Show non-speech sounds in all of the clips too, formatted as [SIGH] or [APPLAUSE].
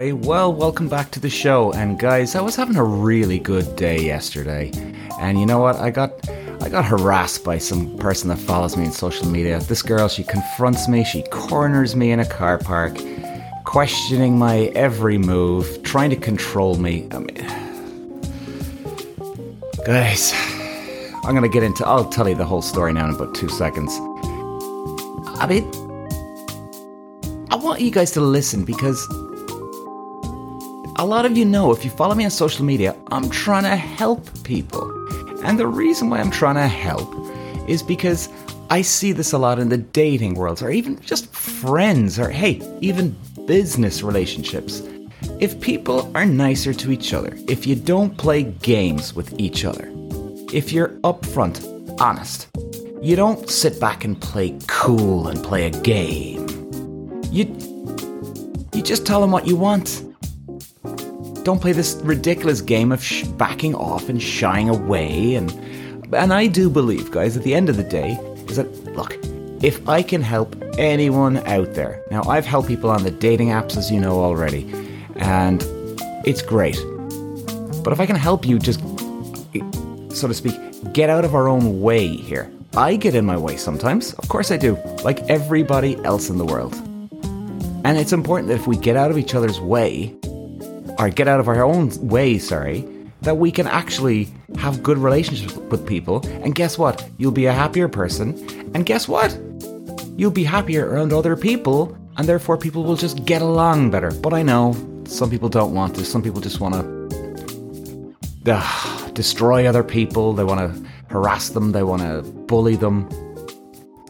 Hey, well, welcome back to the show. And guys, I was having a really good day yesterday. And you know what? I got I got harassed by some person that follows me on social media. This girl, she confronts me, she corners me in a car park, questioning my every move, trying to control me. I mean, guys, I'm going to get into I'll tell you the whole story now in about 2 seconds. I mean, I want you guys to listen because a lot of you know if you follow me on social media, I'm trying to help people. And the reason why I'm trying to help is because I see this a lot in the dating world, or even just friends, or hey, even business relationships. If people are nicer to each other, if you don't play games with each other, if you're upfront, honest, you don't sit back and play cool and play a game. You you just tell them what you want don't play this ridiculous game of sh- backing off and shying away. And and I do believe, guys, at the end of the day, is that look, if I can help anyone out there, now I've helped people on the dating apps, as you know already, and it's great. But if I can help you, just eh, so to speak, get out of our own way here. I get in my way sometimes, of course I do, like everybody else in the world. And it's important that if we get out of each other's way, or get out of our own way, sorry, that we can actually have good relationships with people. And guess what? You'll be a happier person. And guess what? You'll be happier around other people, and therefore people will just get along better. But I know some people don't want to. Some people just want to uh, destroy other people. They want to harass them. They want to bully them.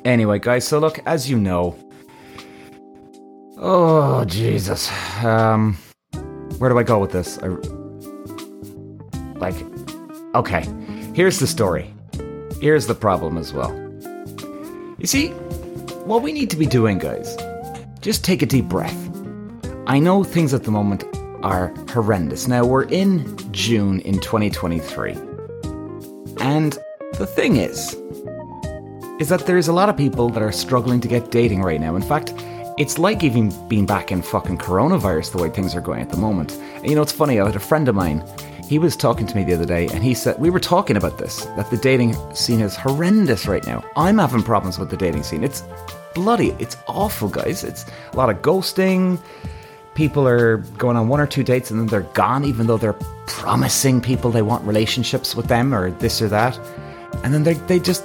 Anyway, guys, so look, as you know, oh, Jesus. Um, where do I go with this? I, like, okay, here's the story. Here's the problem as well. You see, what we need to be doing, guys, just take a deep breath. I know things at the moment are horrendous. Now, we're in June in 2023. And the thing is, is that there's a lot of people that are struggling to get dating right now. In fact, it's like even being back in fucking coronavirus the way things are going at the moment. And you know, it's funny, I had a friend of mine, he was talking to me the other day and he said, we were talking about this, that the dating scene is horrendous right now. I'm having problems with the dating scene. It's bloody, it's awful, guys. It's a lot of ghosting. People are going on one or two dates and then they're gone, even though they're promising people they want relationships with them or this or that. And then they, they just,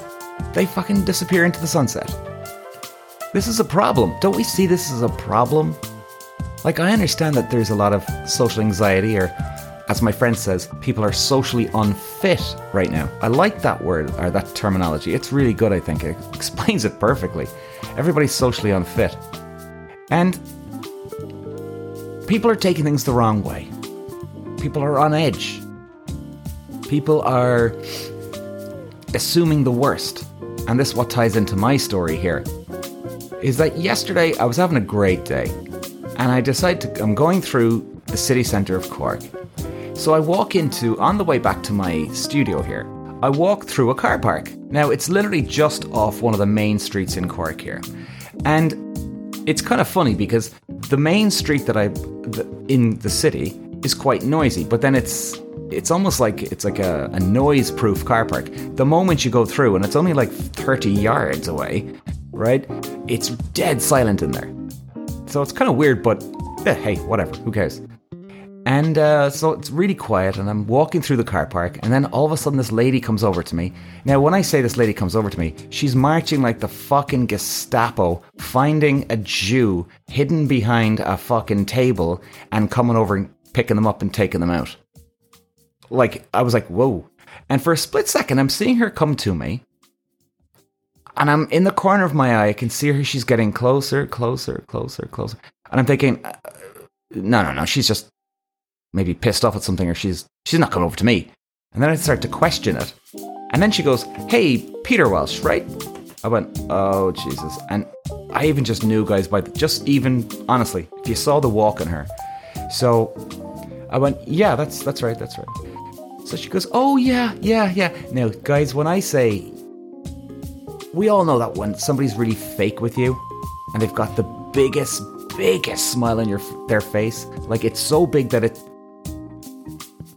they fucking disappear into the sunset. This is a problem. Don't we see this as a problem? Like, I understand that there's a lot of social anxiety, or as my friend says, people are socially unfit right now. I like that word, or that terminology. It's really good, I think. It explains it perfectly. Everybody's socially unfit. And people are taking things the wrong way. People are on edge. People are assuming the worst. And this is what ties into my story here is that yesterday I was having a great day and I decide to, I'm going through the city centre of Cork. So I walk into, on the way back to my studio here, I walk through a car park. Now it's literally just off one of the main streets in Cork here. And it's kind of funny because the main street that I, in the city is quite noisy, but then it's it's almost like it's like a, a noise proof car park. The moment you go through, and it's only like 30 yards away, right? It's dead silent in there. So it's kind of weird, but eh, hey, whatever, who cares? And uh, so it's really quiet, and I'm walking through the car park, and then all of a sudden, this lady comes over to me. Now, when I say this lady comes over to me, she's marching like the fucking Gestapo, finding a Jew hidden behind a fucking table and coming over and picking them up and taking them out. Like, I was like, whoa. And for a split second, I'm seeing her come to me, and I'm in the corner of my eye. I can see her. She's getting closer, closer, closer, closer. And I'm thinking, uh, no, no, no. She's just maybe pissed off at something, or she's she's not coming over to me. And then I start to question it. And then she goes, "Hey, Peter Welsh, right?" I went, "Oh Jesus!" And I even just knew, guys, by the, just even honestly, if you saw the walk on her. So I went, "Yeah, that's that's right, that's right." So she goes, "Oh yeah, yeah, yeah." Now, guys, when I say we all know that when somebody's really fake with you and they've got the biggest biggest smile on your their face. Like it's so big that it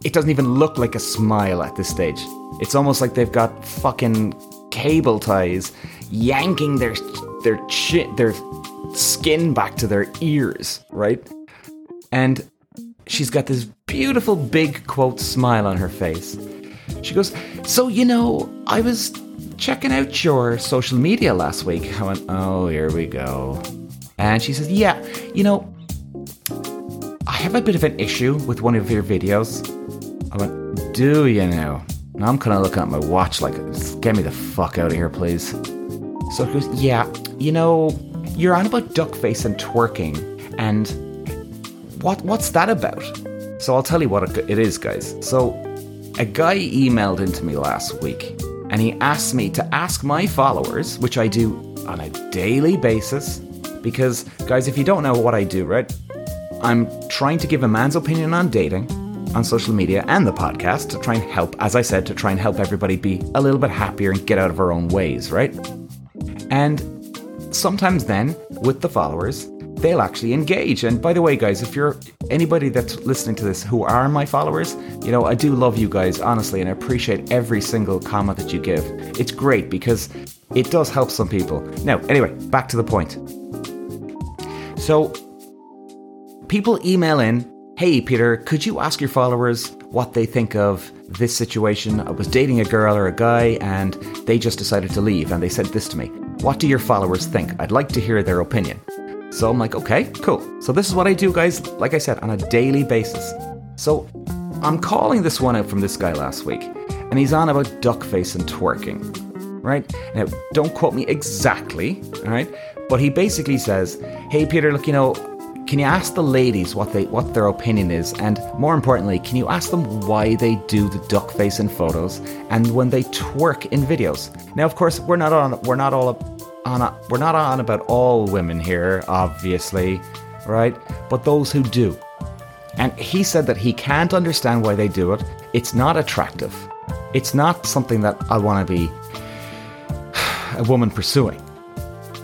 it doesn't even look like a smile at this stage. It's almost like they've got fucking cable ties yanking their their chin, their skin back to their ears, right? And she's got this beautiful big quote smile on her face. She goes, "So you know, I was checking out your social media last week." I went, "Oh, here we go." And she says, "Yeah, you know, I have a bit of an issue with one of your videos." I went, "Do you know?" Now I'm kind of looking at my watch, like, "Get me the fuck out of here, please." So he goes, Yeah, you know, you're on about duck face and twerking, and what what's that about? So I'll tell you what it is, guys. So a guy emailed into me last week, and he asked me to ask my followers, which I do on a daily basis, because guys, if you don't know what I do, right? I'm trying to give a man's opinion on dating on social media and the podcast to try and help, as I said, to try and help everybody be a little bit happier and get out of our own ways, right? And sometimes then, with the followers, they'll actually engage. And by the way, guys, if you're anybody that's listening to this who are my followers, you know, I do love you guys, honestly, and I appreciate every single comment that you give. It's great because it does help some people. Now, anyway, back to the point. So, people email in, hey, Peter, could you ask your followers what they think of this situation? I was dating a girl or a guy and they just decided to leave and they said this to me. What do your followers think? I'd like to hear their opinion. So I'm like, okay, cool. So this is what I do, guys, like I said, on a daily basis. So I'm calling this one out from this guy last week, and he's on about duck face and twerking, right? Now, don't quote me exactly, all right? But he basically says, hey, Peter, look, you know, can you ask the ladies what they what their opinion is, and more importantly, can you ask them why they do the duck face in photos and when they twerk in videos? Now, of course, we're not on we're not all on a, we're not on about all women here, obviously, right? But those who do. And he said that he can't understand why they do it. It's not attractive. It's not something that I want to be a woman pursuing.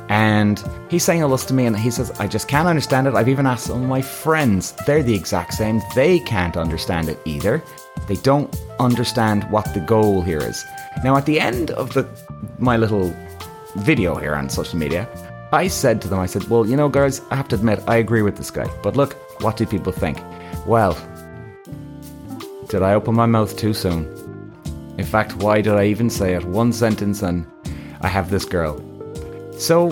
And he's saying all this to me, and he says, I just can't understand it. I've even asked some of my friends. They're the exact same. They can't understand it either. They don't understand what the goal here is. Now, at the end of the my little video here on social media, I said to them, I said, Well, you know, guys, I have to admit, I agree with this guy. But look, what do people think? Well, did I open my mouth too soon? In fact, why did I even say it? One sentence and I have this girl. So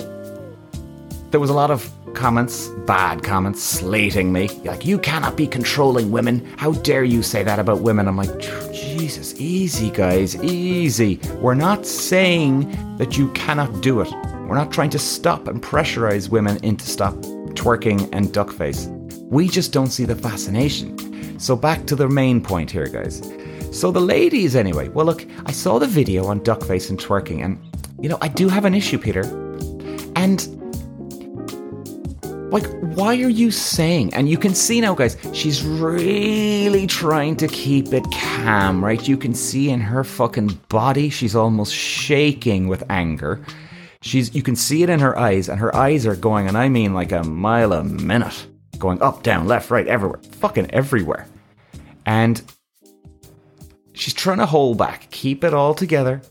there was a lot of comments, bad comments, slating me. Like, you cannot be controlling women. How dare you say that about women? I'm like, Jesus, easy, guys, easy. We're not saying that you cannot do it. We're not trying to stop and pressurize women into stop twerking and duckface. We just don't see the fascination. So, back to the main point here, guys. So, the ladies, anyway. Well, look, I saw the video on duckface and twerking, and, you know, I do have an issue, Peter. And like, why are you saying? And you can see now, guys, she's really trying to keep it calm, right? You can see in her fucking body, she's almost shaking with anger. She's, you can see it in her eyes, and her eyes are going, and I mean like a mile a minute, going up, down, left, right, everywhere, fucking everywhere. And she's trying to hold back, keep it all together.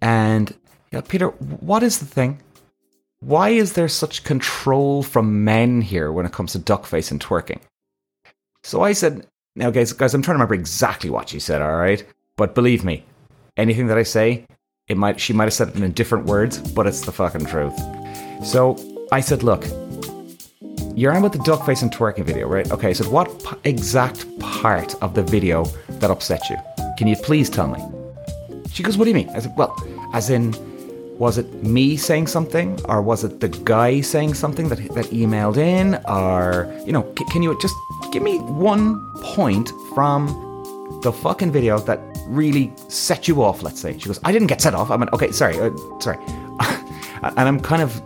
And, yeah, Peter, what is the thing? Why is there such control from men here when it comes to duckface and twerking? So I said, now guys, guys, I'm trying to remember exactly what she said, all right? But believe me, anything that I say, it might she might have said it in different words, but it's the fucking truth. So I said, look, you're on about the duckface and twerking video, right? Okay, so what p- exact part of the video that upset you? Can you please tell me? She goes, what do you mean? I said, well, as in was it me saying something, or was it the guy saying something that that emailed in, or you know, c- can you just give me one point from the fucking video that really set you off? Let's say she goes, I didn't get set off. I mean, okay, sorry, uh, sorry, [LAUGHS] and I'm kind of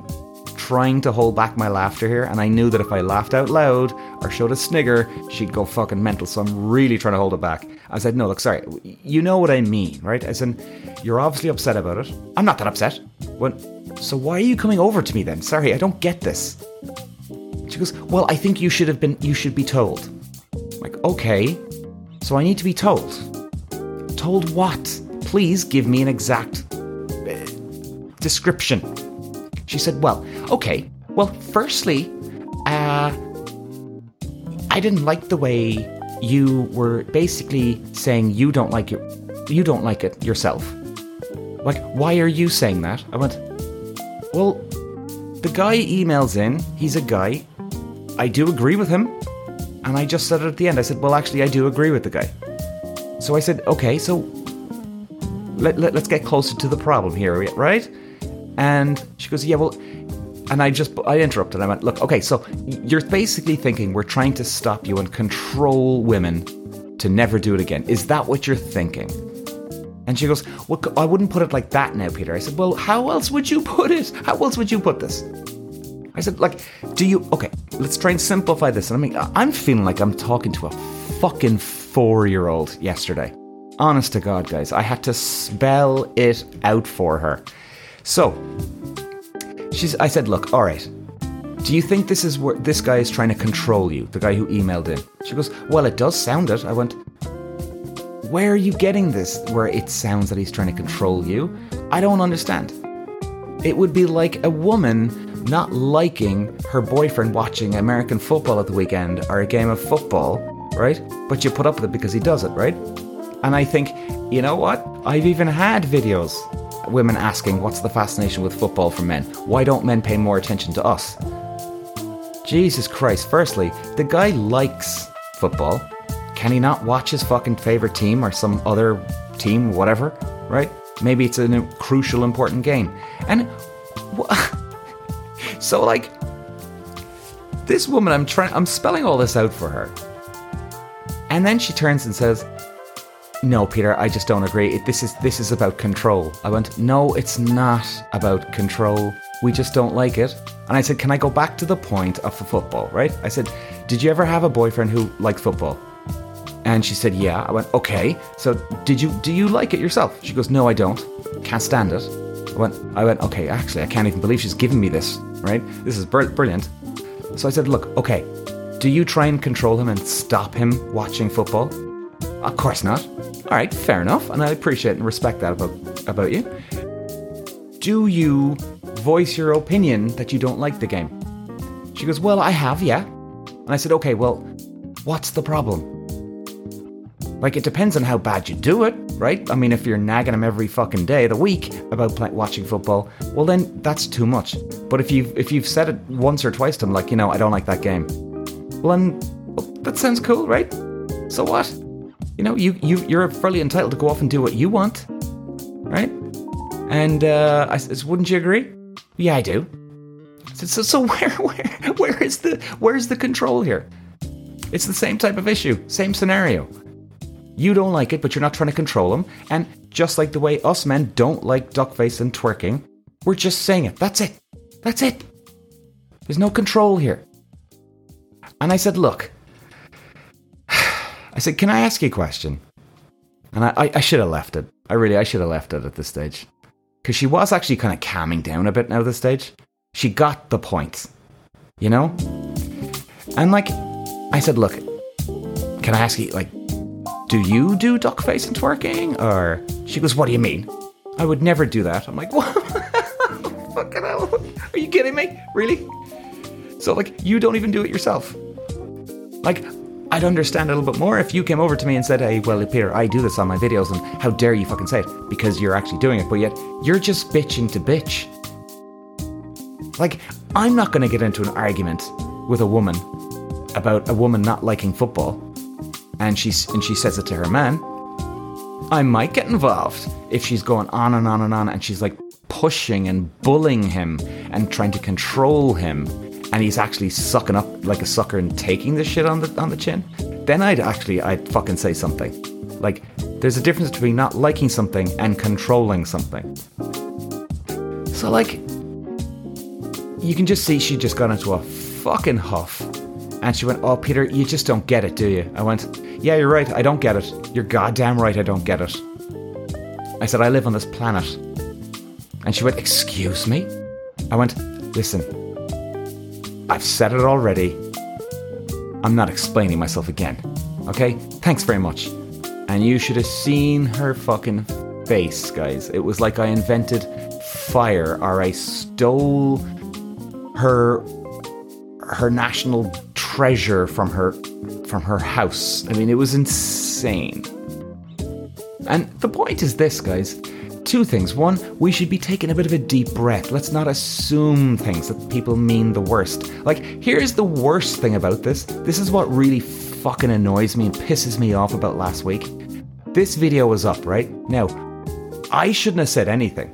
trying to hold back my laughter here, and I knew that if I laughed out loud or showed a snigger, she'd go fucking mental. So I'm really trying to hold it back. I said, "No, look, sorry, you know what I mean, right?" I said, you're obviously upset about it. I'm not that upset. When, so why are you coming over to me then? Sorry, I don't get this. She goes, Well, I think you should have been, you should be told. I'm like, okay, so I need to be told. Told what? Please give me an exact uh, description. She said, Well, okay, well, firstly, uh, I didn't like the way you were basically saying you don't like it, you don't like it yourself. Like, why are you saying that? I went, well, the guy emails in, he's a guy. I do agree with him. And I just said it at the end. I said, well, actually, I do agree with the guy. So I said, okay, so let, let, us get closer to the problem here, right? And she goes, yeah, well, and I just, I interrupted. I went, look, okay, so you're basically thinking we're trying to stop you and control women to never do it again. Is that what you're thinking? And she goes, Well, I wouldn't put it like that now, Peter. I said, Well, how else would you [LAUGHS] put it? How else would you put this? I said, like, do you okay, let's try and simplify this. And I mean I'm feeling like I'm talking to a fucking four year old yesterday. Honest to God, guys, I had to spell it out for her. So she's I said, look, alright. Do you think this is where this guy is trying to control you, the guy who emailed in? She goes, Well, it does sound it. I went, where are you getting this where it sounds that he's trying to control you? I don't understand. It would be like a woman not liking her boyfriend watching American football at the weekend or a game of football, right? But you put up with it because he does it, right? And I think, you know what? I've even had videos women asking what's the fascination with football for men? Why don't men pay more attention to us? Jesus Christ, firstly, the guy likes football. Can he not watch his fucking favorite team or some other team, whatever? Right? Maybe it's a crucial, important game. And [LAUGHS] so, like, this woman, I'm trying, I'm spelling all this out for her, and then she turns and says, "No, Peter, I just don't agree. This is this is about control." I went, "No, it's not about control. We just don't like it." And I said, "Can I go back to the point of football?" Right? I said, "Did you ever have a boyfriend who liked football?" And she said, "Yeah." I went, "Okay. So did you do you like it yourself?" She goes, "No, I don't. Can't stand it." I went, "I went, okay. Actually, I can't even believe she's giving me this. Right? This is br- brilliant." So I said, "Look, okay. Do you try and control him and stop him watching football?" Of course not. All right, fair enough, and I appreciate and respect that about about you. Do you voice your opinion that you don't like the game? She goes, "Well, I have, yeah." And I said, "Okay, well, what's the problem?" Like, it depends on how bad you do it, right? I mean, if you're nagging him every fucking day of the week about play- watching football, well, then that's too much. But if you've if you've said it once or twice to him, like, you know, I don't like that game, well, then well, that sounds cool, right? So what? You know, you you you're fully entitled to go off and do what you want, right? And uh, I said, wouldn't you agree? Yeah, I do. So, so, so [LAUGHS] where where where is the where's the control here? It's the same type of issue, same scenario. You don't like it, but you're not trying to control them. And just like the way us men don't like duckface and twerking, we're just saying it. That's it. That's it. There's no control here. And I said, Look, I said, Can I ask you a question? And I, I, I should have left it. I really, I should have left it at this stage. Because she was actually kind of calming down a bit now, this stage. She got the point, you know? And like, I said, Look, can I ask you, like, do you do duck face and twerking? Or she goes, What do you mean? I would never do that. I'm like, [LAUGHS] What? Fucking hell. Are you kidding me? Really? So, like, you don't even do it yourself. Like, I'd understand a little bit more if you came over to me and said, Hey, well, Peter, I do this on my videos, and how dare you fucking say it? Because you're actually doing it, but yet you're just bitching to bitch. Like, I'm not going to get into an argument with a woman about a woman not liking football and she's and she says it to her man, I might get involved if she's going on and on and on and she's like pushing and bullying him and trying to control him and he's actually sucking up like a sucker and taking the shit on the on the chin, then I'd actually I'd fucking say something. Like there's a difference between not liking something and controlling something. So like you can just see she just got into a fucking huff. And she went, Oh, Peter, you just don't get it, do you? I went, yeah, you're right. I don't get it. You're goddamn right. I don't get it. I said, I live on this planet. And she went, Excuse me? I went, Listen, I've said it already. I'm not explaining myself again. Okay? Thanks very much. And you should have seen her fucking face, guys. It was like I invented fire or I stole her her national treasure from her from her house. I mean, it was insane. And the point is this, guys. Two things. One, we should be taking a bit of a deep breath. Let's not assume things that people mean the worst. Like, here's the worst thing about this. This is what really fucking annoys me and pisses me off about last week. This video was up, right? Now, I shouldn't have said anything.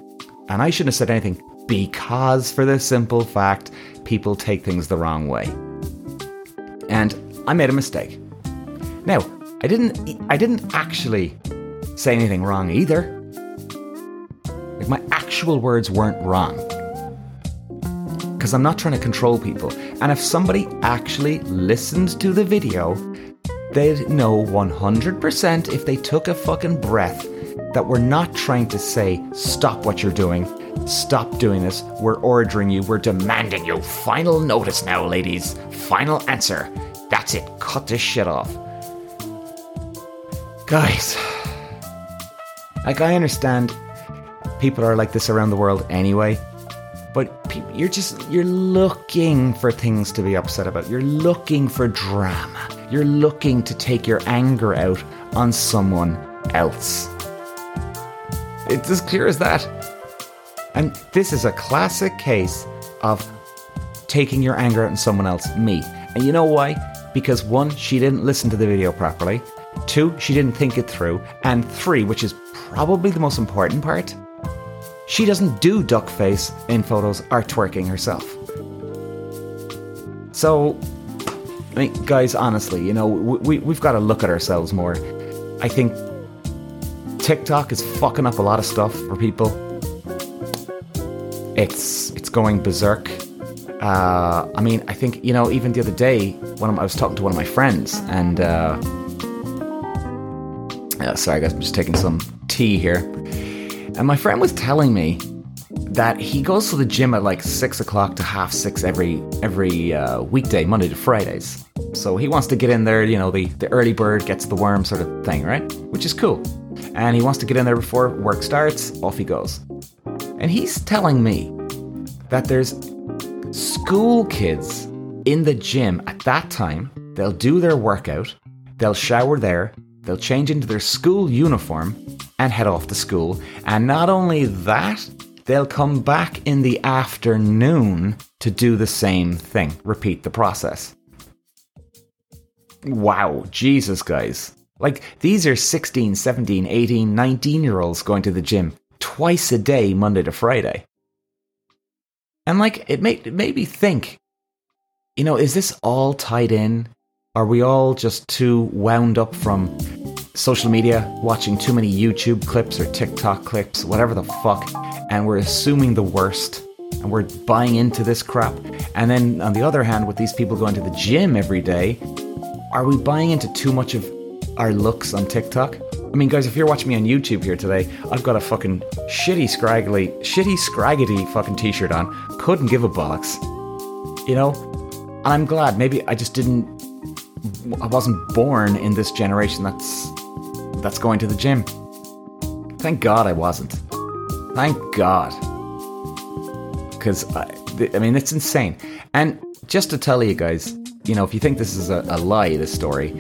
And I shouldn't have said anything because, for the simple fact, people take things the wrong way. And I made a mistake. Now, I didn't I didn't actually say anything wrong either. My actual words weren't wrong. Cuz I'm not trying to control people. And if somebody actually listened to the video, they'd know 100% if they took a fucking breath that we're not trying to say stop what you're doing. Stop doing this. We're ordering you. We're demanding you. Final notice now, ladies. Final answer. That's it. Cut this shit off. Guys, [SIGHS] like I understand people are like this around the world anyway, but you're just you're looking for things to be upset about. You're looking for drama. You're looking to take your anger out on someone else. It's as clear as that. And this is a classic case of taking your anger out on someone else, me. And you know why? Because one, she didn't listen to the video properly. Two, she didn't think it through. And three, which is probably the most important part, she doesn't do duck face in photos or twerking herself. So, I mean, guys, honestly, you know, we, we've got to look at ourselves more. I think TikTok is fucking up a lot of stuff for people. It's it's going berserk. Uh, I mean, I think you know. Even the other day, when I was talking to one of my friends, and uh, yeah, sorry guys, I'm just taking some tea here, and my friend was telling me that he goes to the gym at like six o'clock to half six every every uh, weekday, Monday to Fridays. So he wants to get in there, you know, the, the early bird gets the worm sort of thing, right? Which is cool. And he wants to get in there before work starts, off he goes. And he's telling me that there's school kids in the gym at that time. They'll do their workout, they'll shower there, they'll change into their school uniform and head off to school. And not only that, they'll come back in the afternoon to do the same thing, repeat the process. Wow, Jesus, guys. Like, these are 16, 17, 18, 19 year olds going to the gym twice a day, Monday to Friday. And, like, it made, it made me think you know, is this all tied in? Are we all just too wound up from social media, watching too many YouTube clips or TikTok clips, whatever the fuck, and we're assuming the worst? and we're buying into this crap. And then on the other hand, with these people going to the gym every day, are we buying into too much of our looks on TikTok? I mean, guys, if you're watching me on YouTube here today, I've got a fucking shitty, scraggly, shitty, scraggedy fucking t-shirt on. Couldn't give a bollocks. You know? And I'm glad. Maybe I just didn't. I wasn't born in this generation that's that's going to the gym. Thank God I wasn't. Thank God. Because I, I mean, it's insane. And just to tell you guys, you know, if you think this is a, a lie, this story,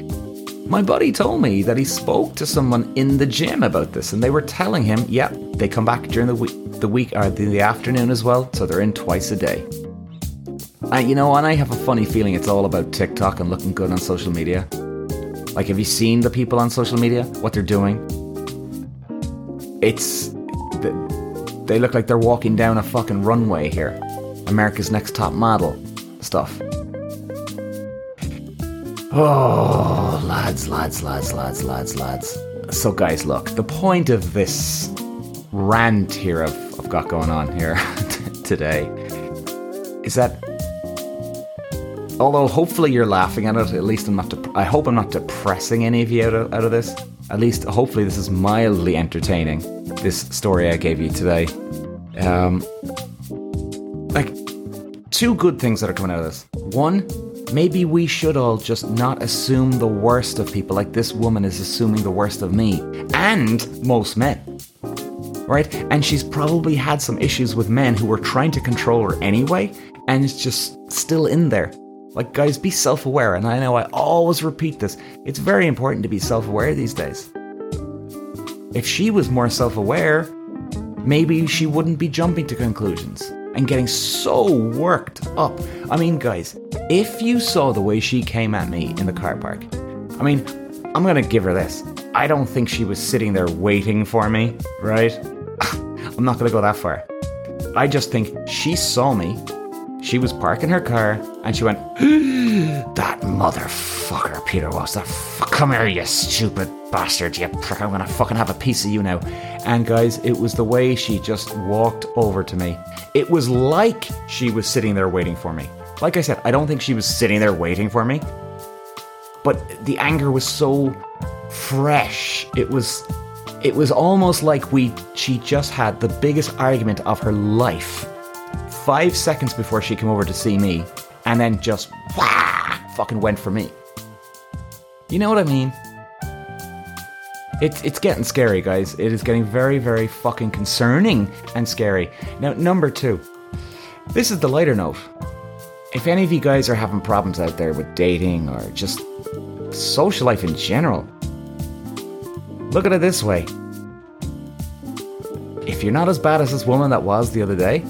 my buddy told me that he spoke to someone in the gym about this, and they were telling him, "Yep, yeah, they come back during the week, the week or the, the afternoon as well, so they're in twice a day." I, you know, and I have a funny feeling it's all about TikTok and looking good on social media. Like, have you seen the people on social media? What they're doing? It's they look like they're walking down a fucking runway here. America's Next Top Model stuff. Oh, lads, lads, lads, lads, lads, lads. So, guys, look, the point of this rant here I've, I've got going on here [LAUGHS] today is that although hopefully you're laughing at it, at least I'm not. Dep- I hope I'm not depressing any of you out of, out of this. At least, hopefully, this is mildly entertaining. This story I gave you today. Um, like two good things that are coming out of this. One, maybe we should all just not assume the worst of people like this woman is assuming the worst of me and most men. Right? And she's probably had some issues with men who were trying to control her anyway, and it's just still in there. Like, guys, be self aware. And I know I always repeat this. It's very important to be self aware these days. If she was more self aware, maybe she wouldn't be jumping to conclusions and getting so worked up. I mean, guys, if you saw the way she came at me in the car park, I mean, I'm gonna give her this. I don't think she was sitting there waiting for me, right? [LAUGHS] I'm not gonna go that far. I just think she saw me she was parking her car and she went, [GASPS] That motherfucker, Peter was that. F- come here, you stupid bastard, you prick. I'm gonna fucking have a piece of you now. And guys, it was the way she just walked over to me. It was like she was sitting there waiting for me. Like I said, I don't think she was sitting there waiting for me. But the anger was so fresh. It was it was almost like we she just had the biggest argument of her life five seconds before she came over to see me, and then just wah, fucking went for me. You know what I mean? It's it's getting scary, guys. It is getting very, very fucking concerning and scary. Now, number two, this is the lighter note. If any of you guys are having problems out there with dating or just social life in general, look at it this way. If you're not as bad as this woman that was the other day,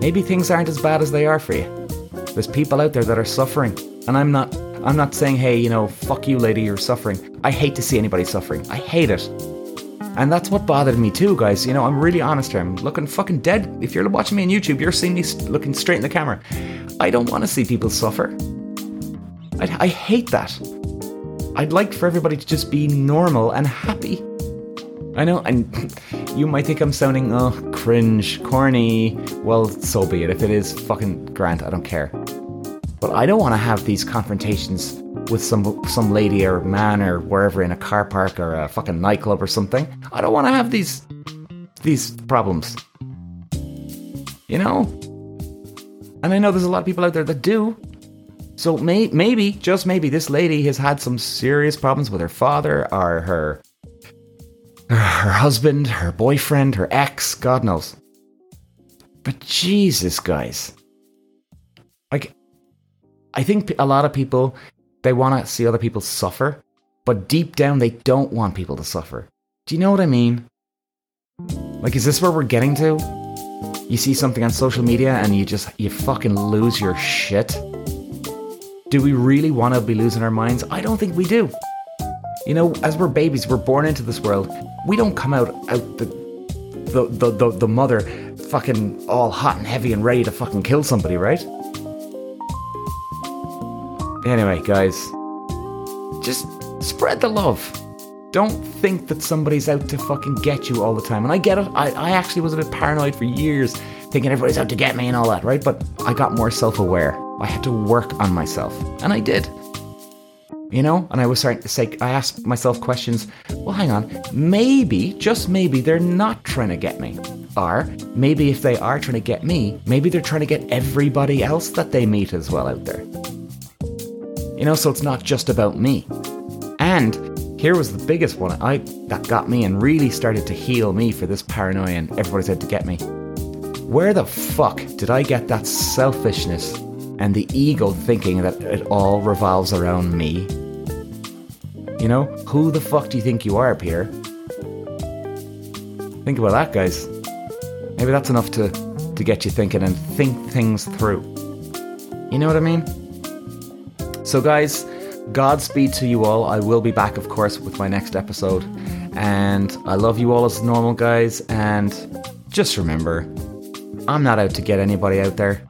maybe things aren't as bad as they are for you. There's people out there that are suffering, and I'm not I'm not saying, hey, you know, fuck you, lady, you're suffering. I hate to see anybody suffering. I hate it. And that's what bothered me too, guys. You know, I'm really honest here. I'm looking fucking dead. If you're watching me on YouTube, you're seeing me looking straight in the camera. I don't want to see people suffer. I, I hate that. I'd like for everybody to just be normal and happy. I know, and you might think I'm sounding, oh, cringe, corny. Well, so be it. If it is, fucking grant, I don't care. But I don't want to have these confrontations with some some lady or man or wherever in a car park or a fucking nightclub or something. I don't want to have these these problems. You know? And I know there's a lot of people out there that do. So may, maybe, just maybe, this lady has had some serious problems with her father or her her husband, her boyfriend, her ex, God knows. But Jesus, guys. Like, I think a lot of people, they want to see other people suffer, but deep down, they don't want people to suffer. Do you know what I mean? Like, is this where we're getting to? You see something on social media and you just, you fucking lose your shit? Do we really want to be losing our minds? I don't think we do. You know, as we're babies, we're born into this world. We don't come out out the the the, the, the mother fucking all hot and heavy and ready to fucking kill somebody, right? Anyway, guys, just spread the love. Don't think that somebody's out to fucking get you all the time. And I get it. I, I actually was a bit paranoid for years, thinking everybody's out to get me and all that, right? But I got more self aware. I had to work on myself. And I did you know? And I was starting to say, I asked myself questions. Well, hang on, maybe, just maybe, they're not trying to get me. Or maybe if they are trying to get me, maybe they're trying to get everybody else that they meet as well out there. You know, so it's not just about me. And here was the biggest one I that got me and really started to heal me for this paranoia and everybody's out to get me. Where the fuck did I get that selfishness and the ego thinking that it all revolves around me you know, who the fuck do you think you are, Peter? Think about that, guys. Maybe that's enough to, to get you thinking and think things through. You know what I mean? So, guys, Godspeed to you all. I will be back, of course, with my next episode. And I love you all as normal, guys. And just remember, I'm not out to get anybody out there.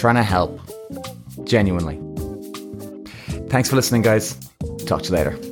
Trying to help. Genuinely. Thanks for listening, guys. Talk to you later.